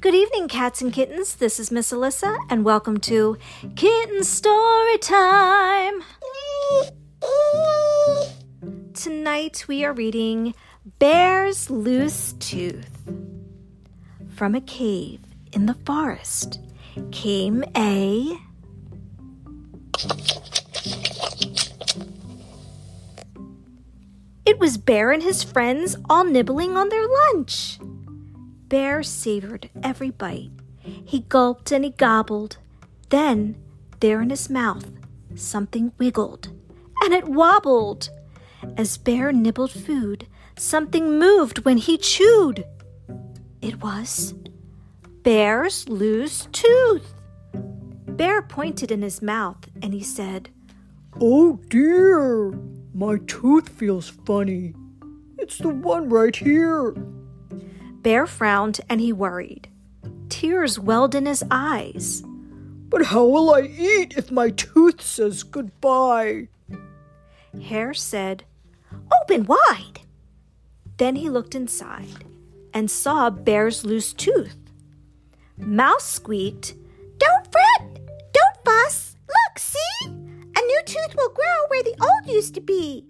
Good evening, cats and kittens. This is Miss Elissa, and welcome to Kitten Story Time. Tonight we are reading Bear's Loose Tooth. From a cave in the forest came a. It was Bear and his friends all nibbling on their lunch. Bear savored every bite. He gulped and he gobbled. Then, there in his mouth, something wiggled, and it wobbled. As Bear nibbled food, something moved when he chewed. It was Bear's loose tooth. Bear pointed in his mouth and he said, Oh dear, my tooth feels funny. It's the one right here. Bear frowned and he worried. Tears welled in his eyes. But how will I eat if my tooth says goodbye? Hare said, Open wide. Then he looked inside and saw Bear's loose tooth. Mouse squeaked, Don't fret! Don't fuss! Look, see? A new tooth will grow where the old used to be.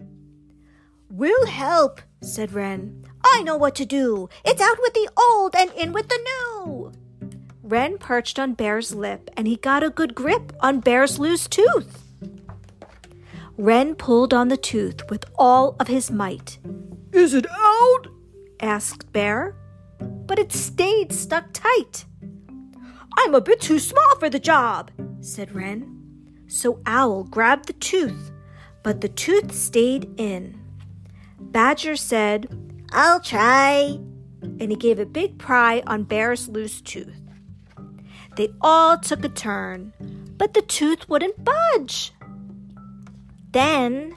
We'll help, said Wren. I know what to do. It's out with the old and in with the new. Wren perched on Bear's lip and he got a good grip on Bear's loose tooth. Wren pulled on the tooth with all of his might. Is it out? asked Bear. But it stayed stuck tight. I'm a bit too small for the job, said Wren. So Owl grabbed the tooth, but the tooth stayed in. Badger said, I'll try. And he gave a big pry on Bear's loose tooth. They all took a turn, but the tooth wouldn't budge. Then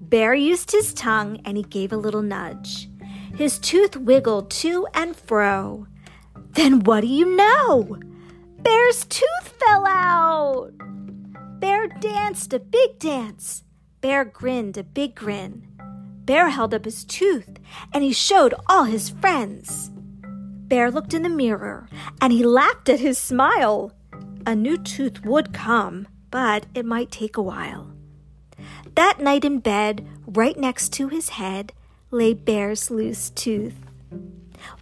Bear used his tongue and he gave a little nudge. His tooth wiggled to and fro. Then what do you know? Bear's tooth fell out. Bear danced a big dance. Bear grinned a big grin. Bear held up his tooth and he showed all his friends. Bear looked in the mirror and he laughed at his smile. A new tooth would come, but it might take a while. That night in bed, right next to his head, lay Bear's loose tooth.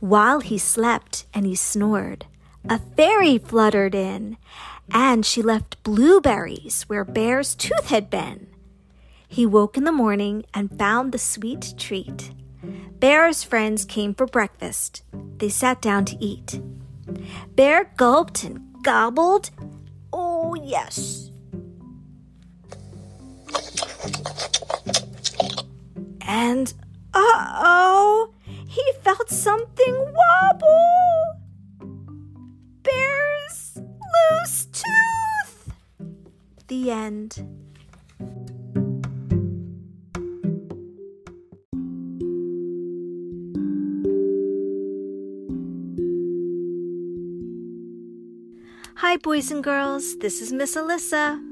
While he slept and he snored, a fairy fluttered in, and she left blueberries where Bear's tooth had been. He woke in the morning and found the sweet treat. Bear's friends came for breakfast. They sat down to eat. Bear gulped and gobbled. Oh, yes. And uh oh, he felt something wobble. Bear's loose tooth. The end. Hi, boys and girls. This is Miss Elissa.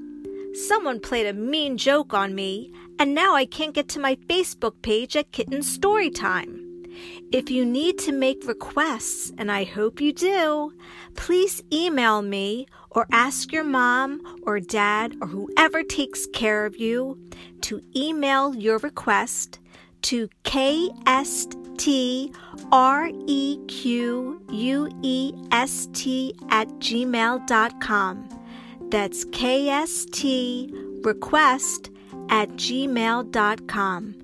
Someone played a mean joke on me, and now I can't get to my Facebook page at Kitten Storytime. If you need to make requests, and I hope you do, please email me or ask your mom or dad or whoever takes care of you to email your request to kst R E Q U E S T at gmail.com. That's KST request at gmail.com.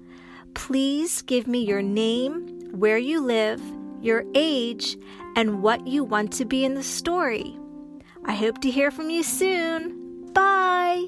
Please give me your name, where you live, your age, and what you want to be in the story. I hope to hear from you soon. Bye.